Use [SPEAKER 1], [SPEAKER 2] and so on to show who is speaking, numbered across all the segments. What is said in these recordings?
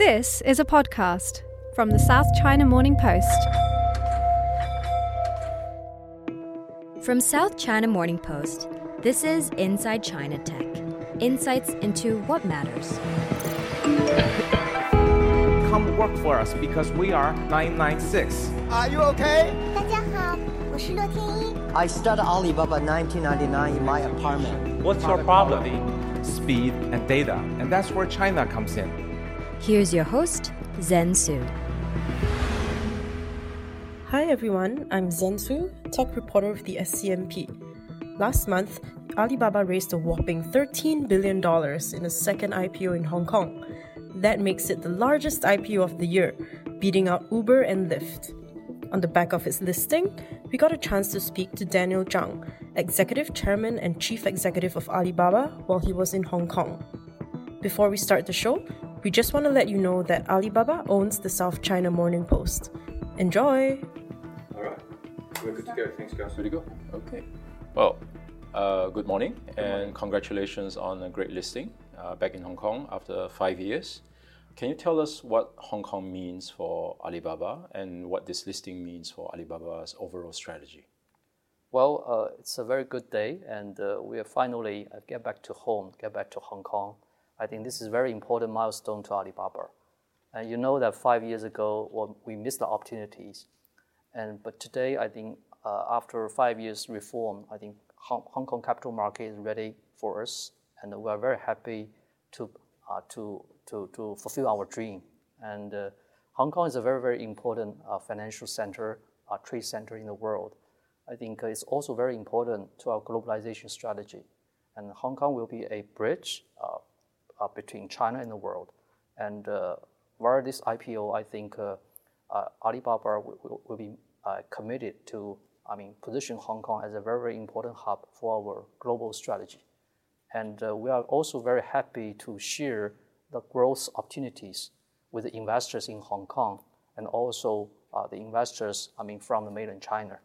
[SPEAKER 1] This is a podcast from the South China Morning Post.
[SPEAKER 2] From South China Morning Post, this is Inside China Tech insights into what matters.
[SPEAKER 3] Come work for us because we are 996.
[SPEAKER 4] Are you okay?
[SPEAKER 5] 大家好，我是乐天一。
[SPEAKER 6] I started Alibaba 1999 in my apartment.
[SPEAKER 3] What's your problem? Speed and data. And that's where China comes in.
[SPEAKER 2] Here's your host, Zen Soo.
[SPEAKER 7] Hi everyone, I'm Zen Soo, tech reporter of the SCMP. Last month, Alibaba raised a whopping $13 billion in a second IPO in Hong Kong. That makes it the largest IPO of the year, beating out Uber and Lyft. On the back of its listing, we got a chance to speak to Daniel Zhang, Executive Chairman and Chief Executive of Alibaba, while he was in Hong Kong. Before we start the show, we just want to let you know that Alibaba owns the South China Morning Post. Enjoy!
[SPEAKER 8] All right, we're good to go. Thanks, guys. Good to go. Okay. Well, uh, good morning and congratulations on a great listing uh, back in Hong Kong after five years. Can you tell us what Hong Kong means for Alibaba and what this listing means for Alibaba's overall strategy?
[SPEAKER 9] Well, uh, it's a very good day, and uh, we are finally uh, get back to home, get back to Hong Kong. I think this is a very important milestone to Alibaba. And you know that five years ago, well, we missed the opportunities, and but today, I think uh, after five years reform, I think Hong, Hong Kong capital market is ready for us, and we are very happy to uh, to to to fulfill our dream. And uh, Hong Kong is a very very important uh, financial center, uh, trade center in the world. I think it's also very important to our globalization strategy. And Hong Kong will be a bridge uh, between China and the world. And uh, via this IPO, I think uh, uh, Alibaba will, will, be uh, committed to, I mean, position Hong Kong as a very, very important hub for our global strategy. And uh, we are also very happy to share the growth opportunities with the investors in Hong Kong and also uh, the investors, I mean, from the mainland China.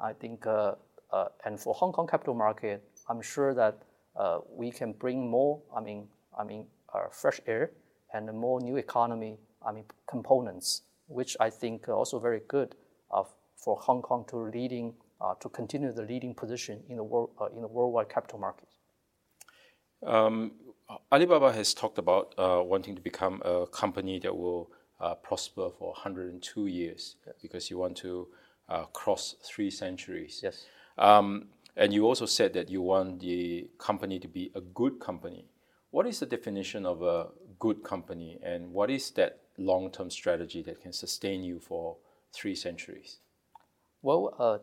[SPEAKER 9] I think, uh, uh, and for Hong Kong capital market, I'm sure that uh, we can bring more, I mean, I mean, uh, fresh air and more new economy, I mean, components, which I think are also very good uh, for Hong Kong to leading, uh, to continue the leading position in the world, uh, in the worldwide capital market.
[SPEAKER 8] Um, Alibaba has talked about uh, wanting to become a company that will uh, prosper for 102 years because you want to uh, cross three centuries.
[SPEAKER 9] Yes.
[SPEAKER 8] Um, and you also said that you want the company to be a good company. What is the definition of a good company, and what is that long term strategy that can sustain you for three centuries?
[SPEAKER 9] Well, uh,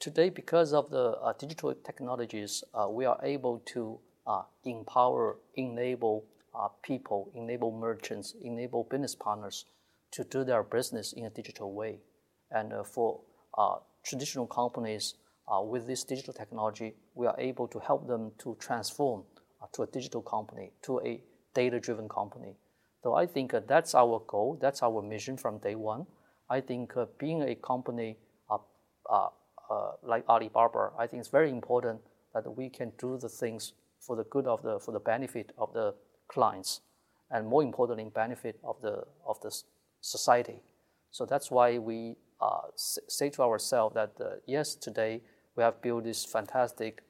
[SPEAKER 9] today, because of the uh, digital technologies, uh, we are able to uh, empower, enable uh, people, enable merchants, enable business partners to do their business in a digital way. And uh, for traditional companies, with this digital technology, we are able to help them to transform to a digital company, to a data-driven company. So I think that's our goal, that's our mission from day one. I think being a company uh, uh, like Alibaba, I think it's very important that we can do the things for the good of the for the benefit of the clients, and more importantly, benefit of the of the society. So that's why we uh, say to ourselves that uh, yes, today we have built this fantastic.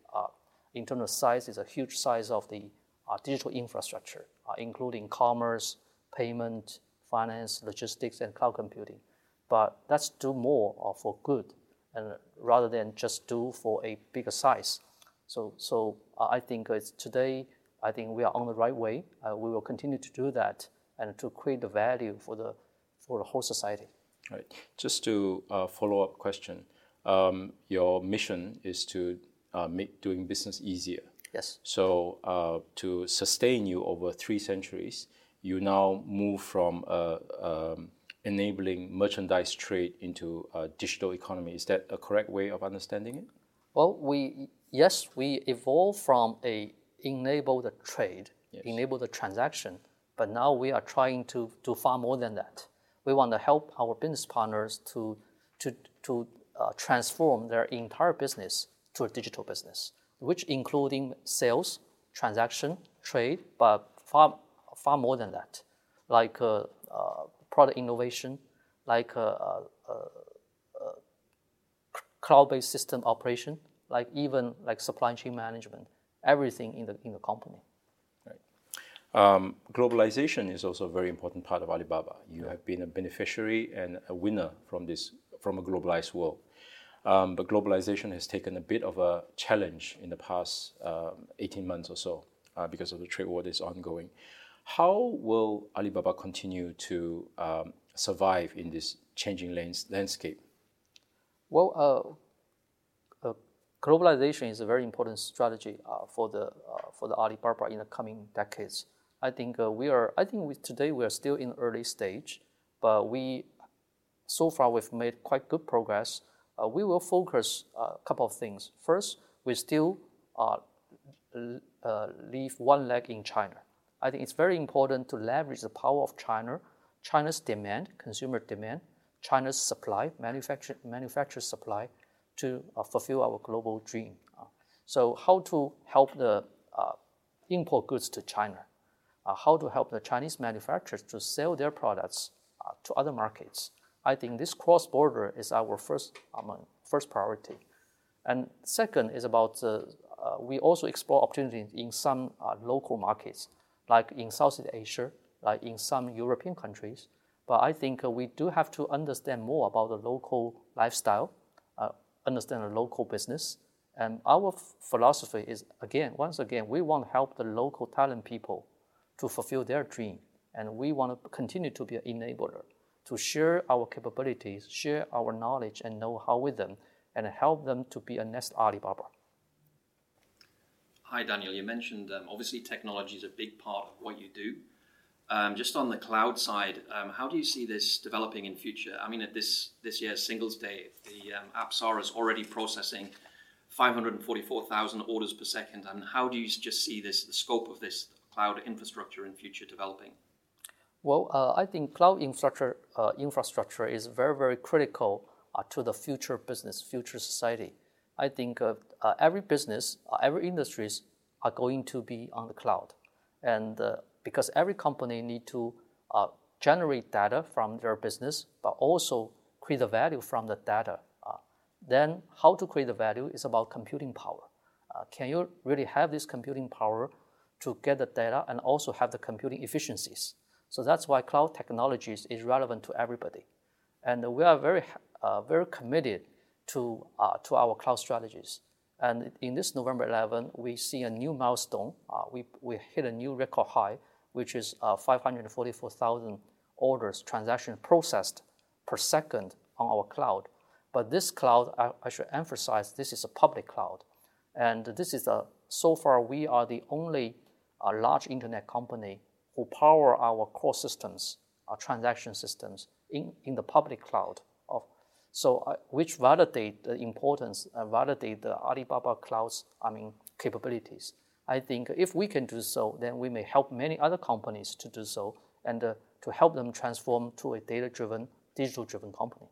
[SPEAKER 9] Uh, in terms of size, is a huge size of the uh, digital infrastructure, including commerce, payment, finance, logistics, and cloud computing. But let's do more for good and rather than just do for a bigger size. So, so uh, I think it's today, I think we are on the right way. Uh, we will continue to do that and to create the value for the, for the whole society.
[SPEAKER 8] Right. Just to uh, follow up question, um, your mission is to uh, make doing business easier.
[SPEAKER 9] Yes.
[SPEAKER 8] So uh, to sustain you over three centuries, you now move from uh, um, enabling merchandise trade into a digital economy. Is that a correct way of understanding it?
[SPEAKER 9] Well, we yes, we evolved from a enable the trade, yes. enable the transaction, but now we are trying to do far more than that. We want to help our business partners to to to uh, transform their entire business to a digital business, which including sales, transaction, trade, but far far more than that, like uh, uh, product innovation, like uh, uh, uh, cloud-based system operation, like even like supply chain management, everything in the in the company.
[SPEAKER 8] Um, globalization is also a very important part of Alibaba. You have been a beneficiary and a winner from this from a globalized world. Um, but globalization has taken a bit of a challenge in the past um, 18 months or so uh, because of the trade war that is ongoing. How will Alibaba continue to um, survive in this changing landscape?
[SPEAKER 9] Well, uh, uh, globalization is a very important strategy uh, for the uh, for the Alibaba in the coming decades. I think uh, we are. I think we, today we are still in early stage, but we so far we've made quite good progress. Uh, we will focus a couple of things. First, we still leave one leg in China. I think it's very important to leverage the power of China, China's demand, consumer demand, China's supply, manufacture, manufacturer supply, to uh, fulfill our global dream. Uh, so, how to help the uh, import goods to China? Uh, how to help the Chinese manufacturers to sell their products uh, to other markets? I think this cross border is our first um, first priority. And second is about uh, we also explore opportunities in some local markets like in Southeast Asia, like in some European countries. But I think uh, we do have to understand more about the local lifestyle, uh, understand the local business. And our f- philosophy is again, once again, we want to help the local talent people to fulfill their dream. And we want to continue to be an enabler, to share our capabilities, share our knowledge and know how with them, and help them to be a next Alibaba.
[SPEAKER 4] Hi, Daniel. You mentioned um, obviously technology is a big part of what you do. Um, just on the cloud side, um, how do you see this developing in future? I mean, at this this year's Singles Day, the um, Apsara is already processing 544,000 orders per second. And how do you just see this, the scope of this cloud infrastructure in future developing?
[SPEAKER 9] Well, uh, I think cloud infrastructure uh, infrastructure is very very critical uh, to the future business, future society. I think uh, uh, every business, uh, every industries are going to be on the cloud, and because every company need to generate data from their business, but also create the value from the data. Then, how to create the value is about computing power. can you really have this computing power to get the data and also have the computing efficiencies? So that's why cloud technologies is relevant to everybody, and we are very very committed to, uh, to our cloud strategies. And in this November 11, we see a new milestone. Uh, we, we hit a new record high, which is uh, 544,000 orders, transactions processed per second on our cloud. But this cloud, I, I, should emphasize, this is a public cloud. And this is a, so far, we are the only uh, large internet company who power our core systems, our transaction systems in, in the public cloud. Of, So, uh, which validate the importance, uh, validate the Alibaba Cloud's, I mean, capabilities. I think if we can do so, then we may help many other companies to do so and uh, to help them transform to a data-driven, digital-driven company.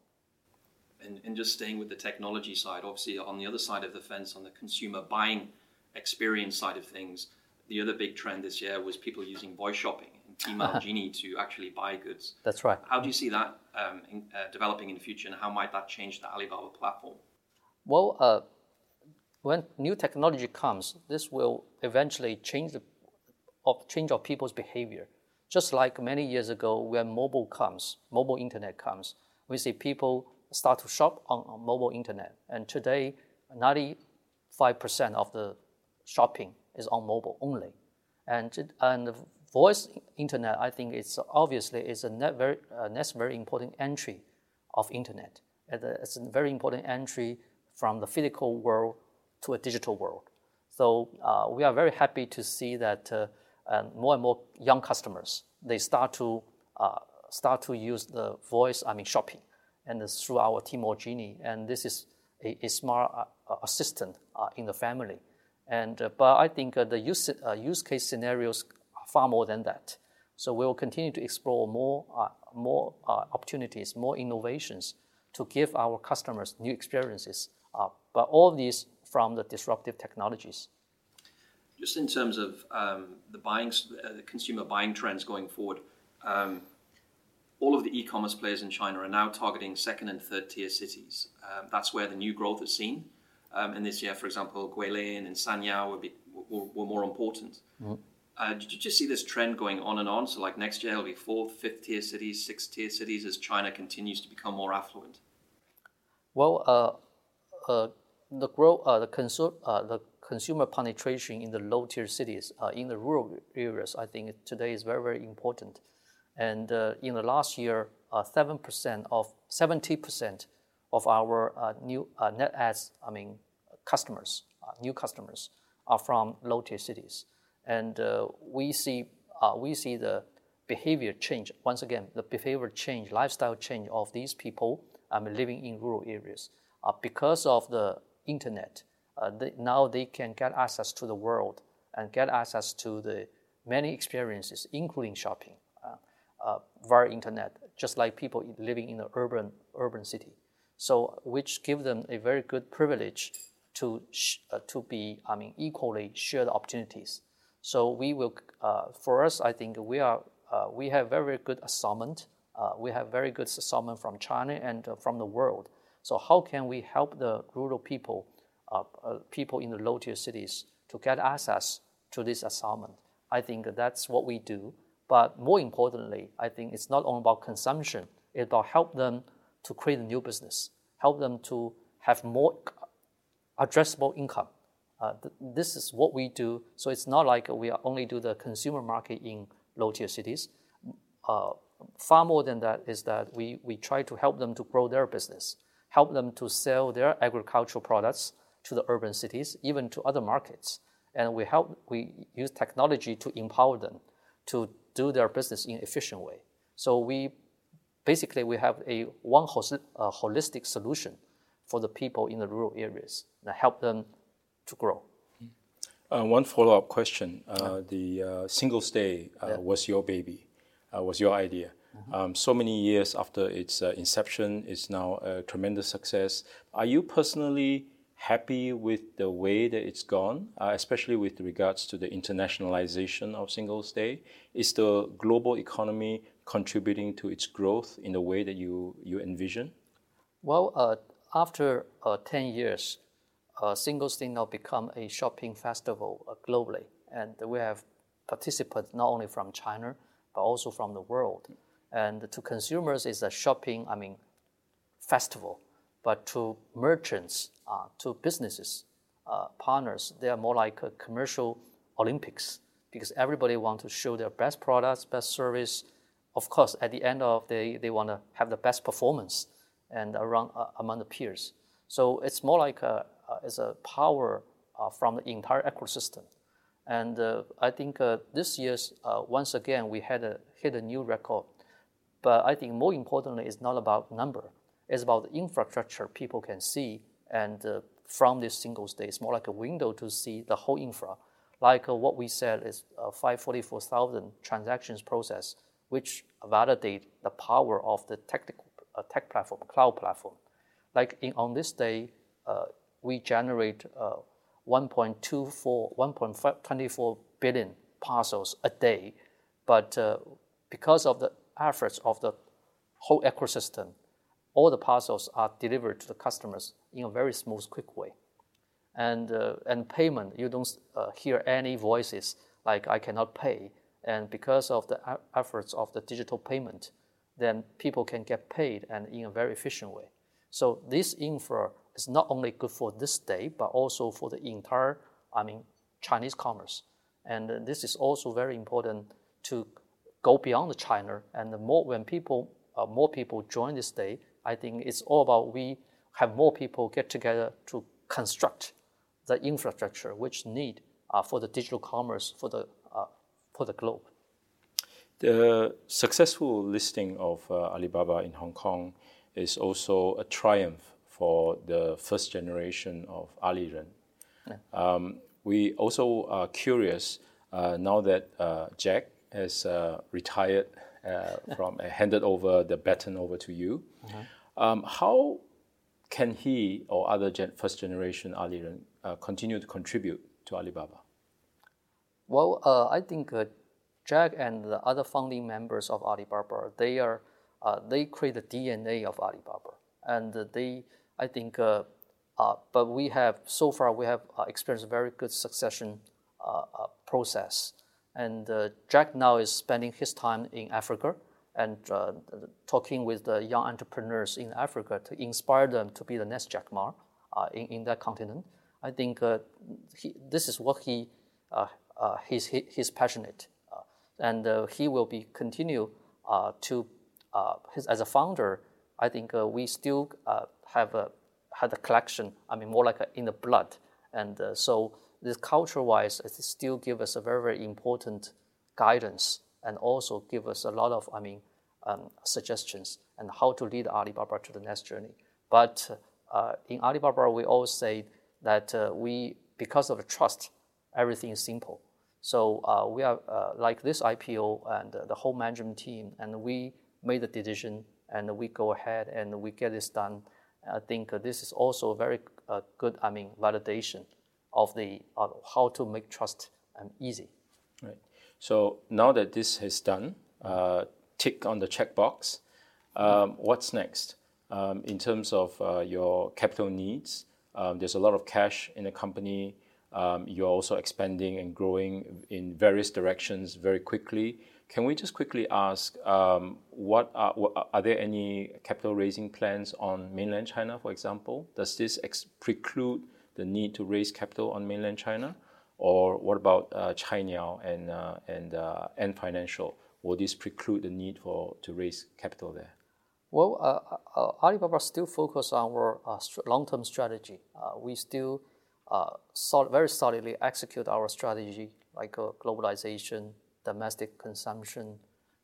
[SPEAKER 4] And, and just staying with the technology side, obviously on the other side of the fence, on the consumer buying experience side of things, the other big trend this year was people using voice shopping and Tmall Genie to actually buy goods.
[SPEAKER 9] That's right.
[SPEAKER 4] How do you see that um, in, uh, developing in the future, and how might that change the Alibaba platform?
[SPEAKER 9] Well, uh, when new technology comes, this will eventually change the of change of people's behavior. Just like many years ago, when mobile comes, mobile internet comes, we see people start to shop on, on mobile internet, and today, ninety-five percent of the shopping is on mobile only, and and voice internet, I think it's obviously is a net very, uh, next very important entry of internet. It's a very important entry from the physical world to a digital world. So uh, we are very happy to see that uh, more and more young customers they start to uh, start to use the voice I mean shopping and through our Tmall Genie and this is a, a smart uh, assistant uh, in the family and but I think the use use case scenarios are far more than that. So we will continue to explore more more opportunities, more innovations to give our customers new experiences. but all of these from the disruptive technologies.
[SPEAKER 4] Just in terms of um, the buying, uh, the consumer buying trends going forward, um, all of the e-commerce players in China are now targeting second and third tier cities. Um, that's where the new growth is seen. Um, and this year, for example, Guilin and Sanyao were, be, were, were more important. Mm-hmm. Uh, did you just see this trend going on and on? So, like next year, it'll be fourth, fifth tier cities, sixth tier cities as China continues to become more affluent.
[SPEAKER 9] Well, uh, uh, the growth, uh, the, consu- uh, the consumer penetration in the low tier cities, uh, in the rural areas, I think today is very, very important. And uh, in the last year, uh, seven percent of seventy percent of our uh, new net adds, I mean, customers, new customers, are from low tier cities, and we see the behavior change once again, the behavior change, lifestyle change of these people um, living in rural areas because of the internet. Uh, now they can get access to the world and get access to the many experiences, including shopping, uh, uh, via internet, just like people living in urban urban city. So, which give them a very good privilege to uh, to be, I mean, equally share the opportunities. So we will, uh, for us, I think we are uh, we have very, good assortment. we have very good assignment from China and from the world. So how can we help the rural people, uh, uh, people in the low tier cities, to get access to this assignment? I think that's what we do. But more importantly, I think it's not only about consumption; it's about help them to create a new business, help them to have more addressable income. Uh, th- this is what we do. So it's not like we only do the consumer market in low tier cities. Uh, far more than that is that we, we try to help them to grow their business help them to sell their agricultural products to the urban cities, even to other markets. And we help, we use technology to empower them to do their business in an efficient way. So we basically we have a one holistic solution for the people in the rural areas that help them to grow.
[SPEAKER 8] Uh, one follow-up question: uh. The uh, Singles Day uh, yeah. was your baby, uh, was your idea. Mm-hmm. Um, so many years after its uh, inception, it's now a tremendous success. Are you personally happy with the way that it's gone, uh, especially with regards to the internationalization of single Day? Is the global economy contributing to its growth in the way that you, you envision?
[SPEAKER 9] Well, uh, after uh, 10 years, uh, Singles Day now become a shopping festival uh, globally, and we have participants not only from China but also from the world. And to consumers, it's a shopping, I mean, festival. But to merchants, uh, to businesses, uh, partners, they are more like a commercial Olympics because everybody wants to show their best products, best service. Of course, at the end of the day, they want to have the best performance and around uh, among the peers. So it's more like a, uh, it's a power uh, from the entire ecosystem. And uh, I think this year's, once again, we had a, hit a new record but I think more importantly, it's not about number. It's about the infrastructure people can see. And from this single Day, it's more like a window to see the whole infra. Like uh, what we said is uh, 544,000 transactions process, which validate the power of the technical, uh, tech platform, cloud platform. Like in, on this day, uh, we generate uh, 1.24, 1.24 billion parcels a day. But because of the efforts of the whole ecosystem, all the parcels are delivered to the customers in a very smooth, quick way. And, uh, and payment, you don't uh, hear any voices like I cannot pay. And because of the efforts of the digital payment, then people can get paid and in a very efficient way. So this infra is not only good for this day, but also for the entire, I mean, Chinese commerce. And this is also very important to go beyond China, and more when people uh, more people join this day, I think it's all about we have more people get together to construct the infrastructure which need uh, for the digital commerce for the for the globe.
[SPEAKER 8] The successful listing of uh, Alibaba in Hong Kong is also a triumph for the first generation of Aliren. Yeah. Um, we also are curious uh, now that uh, Jack has uh, retired from handed over the baton over to you. Mm-hmm. Um, how can he or other gen- first generation Aliren continue to contribute to Alibaba?
[SPEAKER 9] Well, uh, I think uh, Jack and the other founding members of Alibaba, they are uh, they create the DNA of Alibaba, and they I think. but we have so far we have experienced a very good succession process, and Jack now is spending his time in Africa and uh, talking with the young entrepreneurs in Africa to inspire them to be the next Jack Ma uh, in, in that continent. I think uh, he, this is what he uh, he's, he, he's passionate. Uh, and uh, he will be continue to, his, as a founder, I think we still have a, had a collection, I mean, more like a, in the blood. And so this culture-wise, it still give us a very, very important guidance and also give us a lot of, I mean, um, suggestions and how to lead Alibaba to the next journey. But uh, in Alibaba, we always say that uh, we, because of the trust, everything is simple. So uh, we are uh, like this IPO and the whole management team, and we made the decision and we go ahead and we get this done. I think this is also a very uh, good, I mean, validation of the how to make trust um, easy.
[SPEAKER 8] Right. So now that this is done, tick on the checkbox. Um, what's next um, in terms of your capital needs? There's a lot of cash in the company. Um, you're also expanding and growing in various directions very quickly. Can we just quickly ask, um, what are, are there any capital raising plans on mainland China, for example? Does this ex- preclude the need to raise capital on mainland China? Or what about uh, Cainiao and, uh, and uh, Ant Financial? Will this preclude the need for to raise capital there?
[SPEAKER 9] Well, uh, uh, Alibaba still focus on our uh, long-term strategy. We still sol- very solidly execute our strategy like uh, globalization, domestic consumption,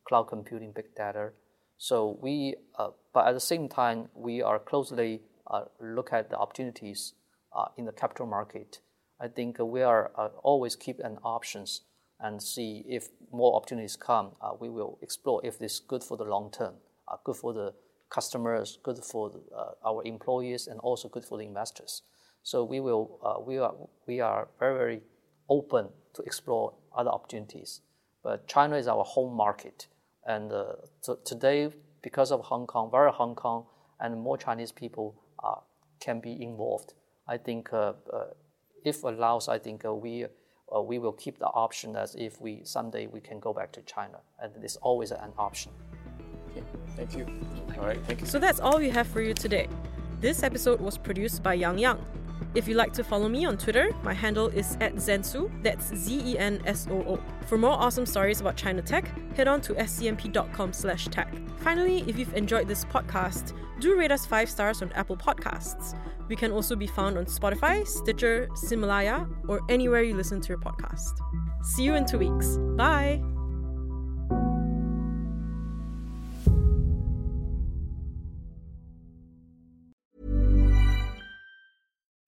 [SPEAKER 9] cloud computing, big data. So we, uh, but at the same time, we are closely uh, look at the opportunities uh, in the capital market. I think we are uh, always keep an options and see if more opportunities come. we will explore if this is good for the long term, good for the customers, good for our employees, and also good for the investors. So we will uh, we are we are very very open to explore other opportunities. But China is our home market, and uh, so today because of Hong Kong, very Hong Kong, and more Chinese people uh, can be involved. I think uh, uh, if allows, I think uh, we. we will keep the option as if we someday we can go back to China, and it's always an option.
[SPEAKER 8] Okay, thank you. All right, thank you.
[SPEAKER 7] So that's all we have for you today. This episode was produced by Yang Yang. If you'd like to follow me on Twitter, my handle is at Zensoo, that's Z E N S O O. For more awesome stories about China tech, head on to scmp.com slash tech. Finally, if you've enjoyed this podcast, do rate us 5 stars on Apple Podcasts. We can also be found on Spotify, Stitcher, Himalaya, or anywhere you listen to your podcast. See you in two weeks. Bye!